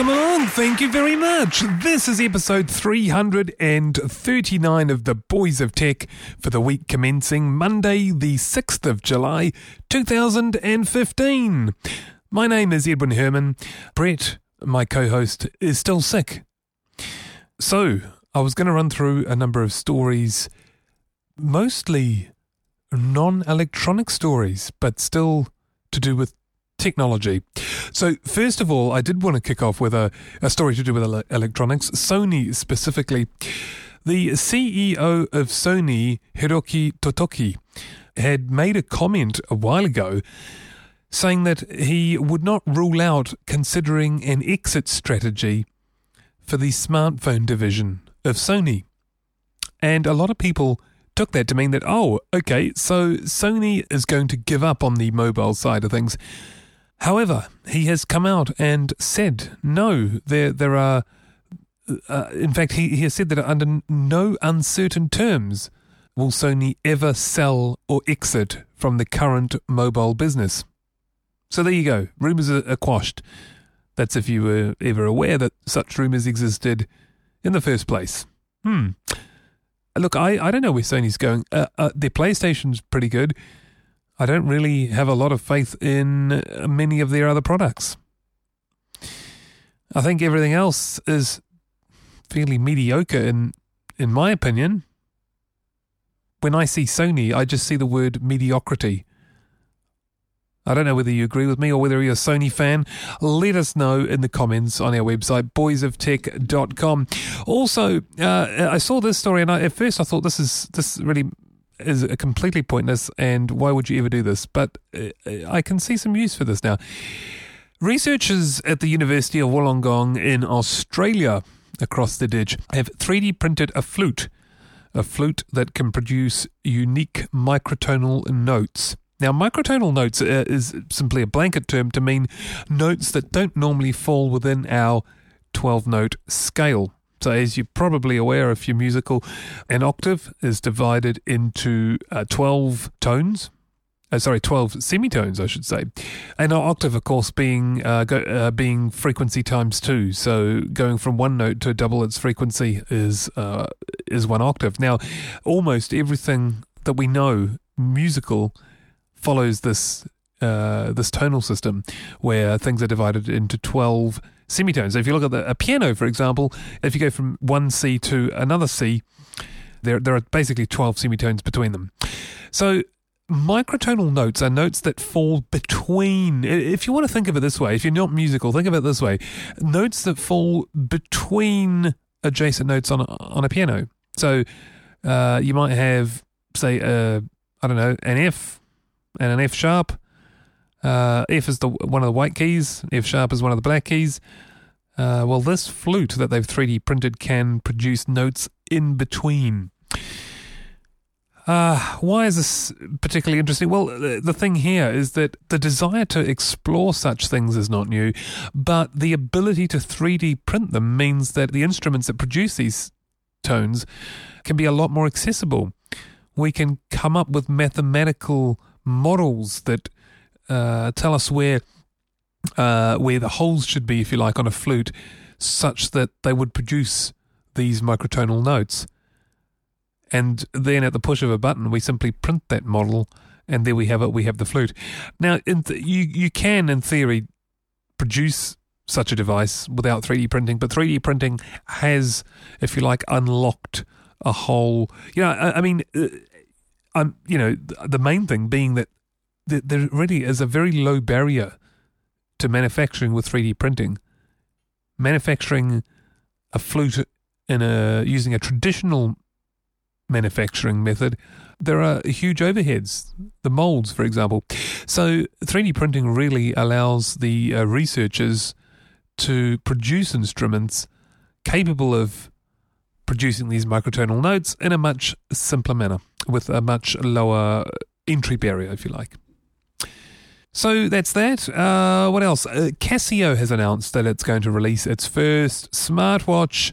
Welcome along. Thank you very much. This is episode 339 of the Boys of Tech for the week commencing Monday, the 6th of July, 2015. My name is Edwin Herman. Brett, my co host, is still sick. So, I was going to run through a number of stories, mostly non electronic stories, but still to do with technology. So, first of all, I did want to kick off with a, a story to do with ele- electronics, Sony specifically. The CEO of Sony, Hiroki Totoki, had made a comment a while ago saying that he would not rule out considering an exit strategy for the smartphone division of Sony. And a lot of people took that to mean that, oh, okay, so Sony is going to give up on the mobile side of things. However, he has come out and said, no, there, there are, uh, in fact, he, he has said that under no uncertain terms will Sony ever sell or exit from the current mobile business. So there you go. Rumours are, are quashed. That's if you were ever aware that such rumours existed in the first place. Hmm. Look, I, I don't know where Sony's going. Uh, uh, their PlayStation's pretty good. I don't really have a lot of faith in many of their other products. I think everything else is fairly mediocre in in my opinion. When I see Sony, I just see the word mediocrity. I don't know whether you agree with me or whether you're a Sony fan. Let us know in the comments on our website, boysoftech.com. Also, uh, I saw this story and I, at first I thought this is this really is completely pointless and why would you ever do this? But uh, I can see some use for this now. Researchers at the University of Wollongong in Australia, across the ditch, have 3D printed a flute, a flute that can produce unique microtonal notes. Now, microtonal notes uh, is simply a blanket term to mean notes that don't normally fall within our 12 note scale. So, as you're probably aware, if you're musical, an octave is divided into uh, 12 tones. Uh, sorry, 12 semitones, I should say. And an octave, of course, being uh, go, uh, being frequency times two. So going from one note to double its frequency is uh, is one octave. Now, almost everything that we know musical follows this uh, this tonal system where things are divided into 12 semitones. If you look at the, a piano, for example, if you go from one C to another C, there, there are basically 12 semitones between them. So microtonal notes are notes that fall between, if you want to think of it this way, if you're not musical, think of it this way notes that fall between adjacent notes on a, on a piano. So uh, you might have, say, uh, I don't know, an F and an F sharp uh, F is the one of the white keys. F sharp is one of the black keys. Uh, well, this flute that they've 3D printed can produce notes in between. Uh, why is this particularly interesting? Well, the thing here is that the desire to explore such things is not new, but the ability to 3D print them means that the instruments that produce these tones can be a lot more accessible. We can come up with mathematical models that uh, tell us where uh, where the holes should be, if you like, on a flute, such that they would produce these microtonal notes. And then at the push of a button, we simply print that model, and there we have it. We have the flute. Now, th- you you can, in theory, produce such a device without 3D printing, but 3D printing has, if you like, unlocked a whole. You know, I, I mean, uh, I'm you know the main thing being that there really is a very low barrier to manufacturing with 3D printing. Manufacturing a flute in a using a traditional manufacturing method, there are huge overheads, the molds, for example. So 3D printing really allows the uh, researchers to produce instruments capable of producing these microtonal notes in a much simpler manner with a much lower entry barrier, if you like. So that's that. Uh, what else? Uh, Casio has announced that it's going to release its first smartwatch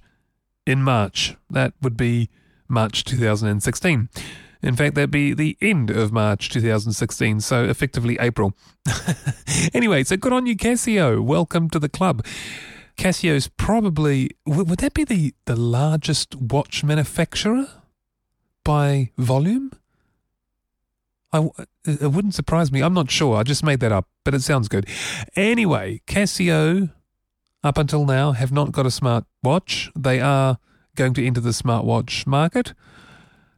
in March. That would be March 2016. In fact, that'd be the end of March 2016, so effectively April. anyway, so good on you, Casio. Welcome to the club. Casio's probably, would that be the, the largest watch manufacturer by volume? I, it wouldn't surprise me. I'm not sure. I just made that up, but it sounds good. Anyway, Casio, up until now, have not got a smart watch. They are going to enter the smartwatch market.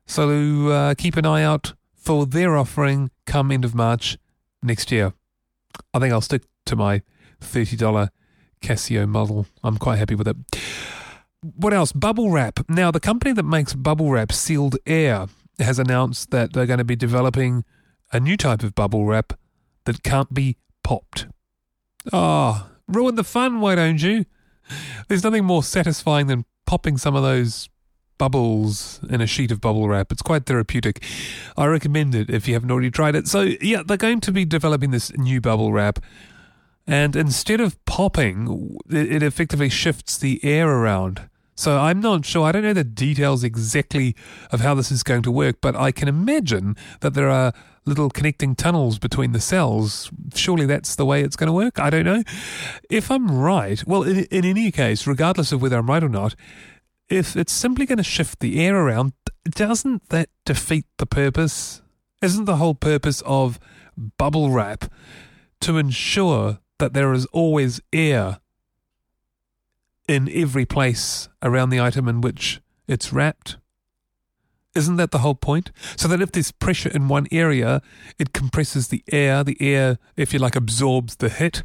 So uh, keep an eye out for their offering come end of March next year. I think I'll stick to my $30 Casio model. I'm quite happy with it. What else? Bubble wrap. Now, the company that makes bubble wrap, Sealed Air, has announced that they're going to be developing a new type of bubble wrap that can't be popped. Ah, oh, ruin the fun, why don't you? There's nothing more satisfying than popping some of those bubbles in a sheet of bubble wrap. It's quite therapeutic. I recommend it if you haven't already tried it. So, yeah, they're going to be developing this new bubble wrap. And instead of popping, it effectively shifts the air around. So I'm not sure. I don't know the details exactly of how this is going to work, but I can imagine that there are little connecting tunnels between the cells. Surely that's the way it's going to work. I don't know. If I'm right, well, in, in any case, regardless of whether I'm right or not, if it's simply going to shift the air around, doesn't that defeat the purpose? Isn't the whole purpose of bubble wrap to ensure that there is always air in every place around the item in which it's wrapped. Isn't that the whole point? So that if there's pressure in one area, it compresses the air, the air, if you like, absorbs the hit.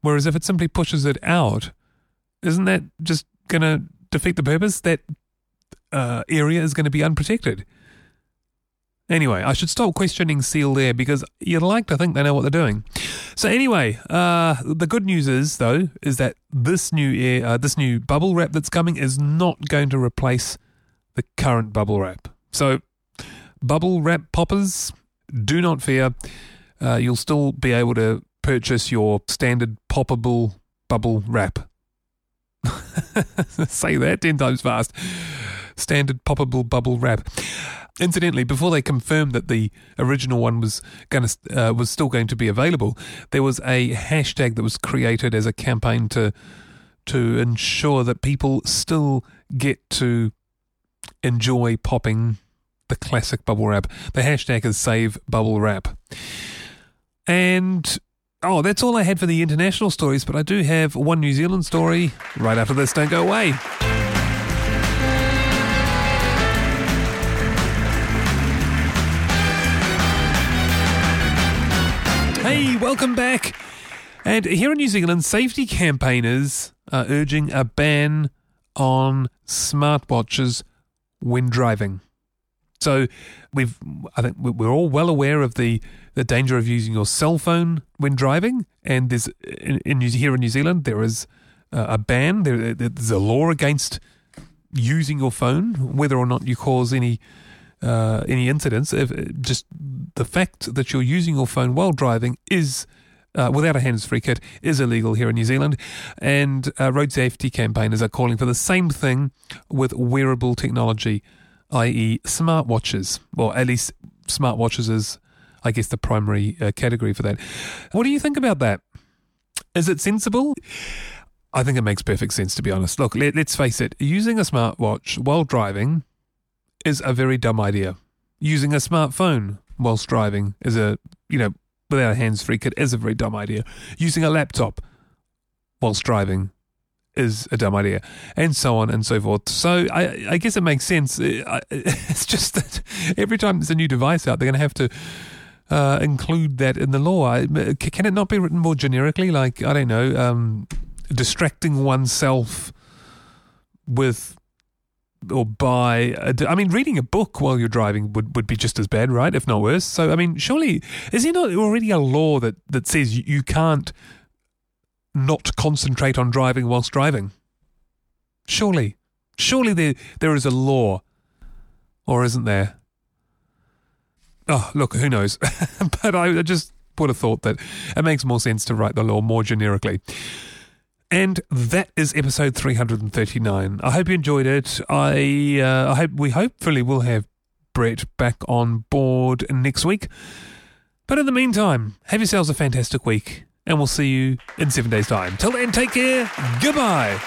Whereas if it simply pushes it out, isn't that just going to defeat the purpose? That uh, area is going to be unprotected. Anyway, I should stop questioning Sealed Air because you'd like to think they know what they're doing. So anyway, uh, the good news is though is that this new air, uh, this new bubble wrap that's coming is not going to replace the current bubble wrap. So bubble wrap poppers, do not fear. Uh, you'll still be able to purchase your standard poppable bubble wrap. Say that ten times fast. Standard poppable bubble wrap. Incidentally, before they confirmed that the original one was going to uh, was still going to be available, there was a hashtag that was created as a campaign to to ensure that people still get to enjoy popping the classic bubble wrap. The hashtag is Save Bubble Wrap. And oh, that's all I had for the international stories, but I do have one New Zealand story right after this. Don't go away. Hey, welcome back. And here in New Zealand, safety campaigners are urging a ban on smartwatches when driving. So we've, I think we're all well aware of the, the danger of using your cell phone when driving. And there's in, in here in New Zealand there is a ban. There, there's a law against using your phone, whether or not you cause any uh, any incidents. If, just the fact that you're using your phone while driving is. Uh, without a hands-free kit is illegal here in New Zealand, and uh, road safety campaigners are calling for the same thing with wearable technology, i.e., smartwatches. or at least smartwatches is, I guess, the primary uh, category for that. What do you think about that? Is it sensible? I think it makes perfect sense, to be honest. Look, let, us face it, using a smartwatch while driving is a very dumb idea. Using a smartphone whilst driving is a, you know, without a hands free kit is a very dumb idea. Using a laptop whilst driving is a dumb idea, and so on and so forth. So I, I guess it makes sense. It's just that every time there's a new device out, they're going to have to uh, include that in the law. Can it not be written more generically? Like, I don't know, um, distracting oneself with or buy. A, I mean, reading a book while you're driving would, would be just as bad, right? If not worse. So, I mean, surely is there not already a law that that says you, can't not concentrate on driving whilst driving? Surely, surely there there is a law, or isn't there? Oh, look, who knows? but I just would have thought that it makes more sense to write the law more generically. And that is episode 339. I hope you enjoyed it. I uh, I hope we hopefully will have Brett back on board next week. But in the meantime, have yourselves a fantastic week, and we'll see you in seven days' time. Till then, take care. Goodbye.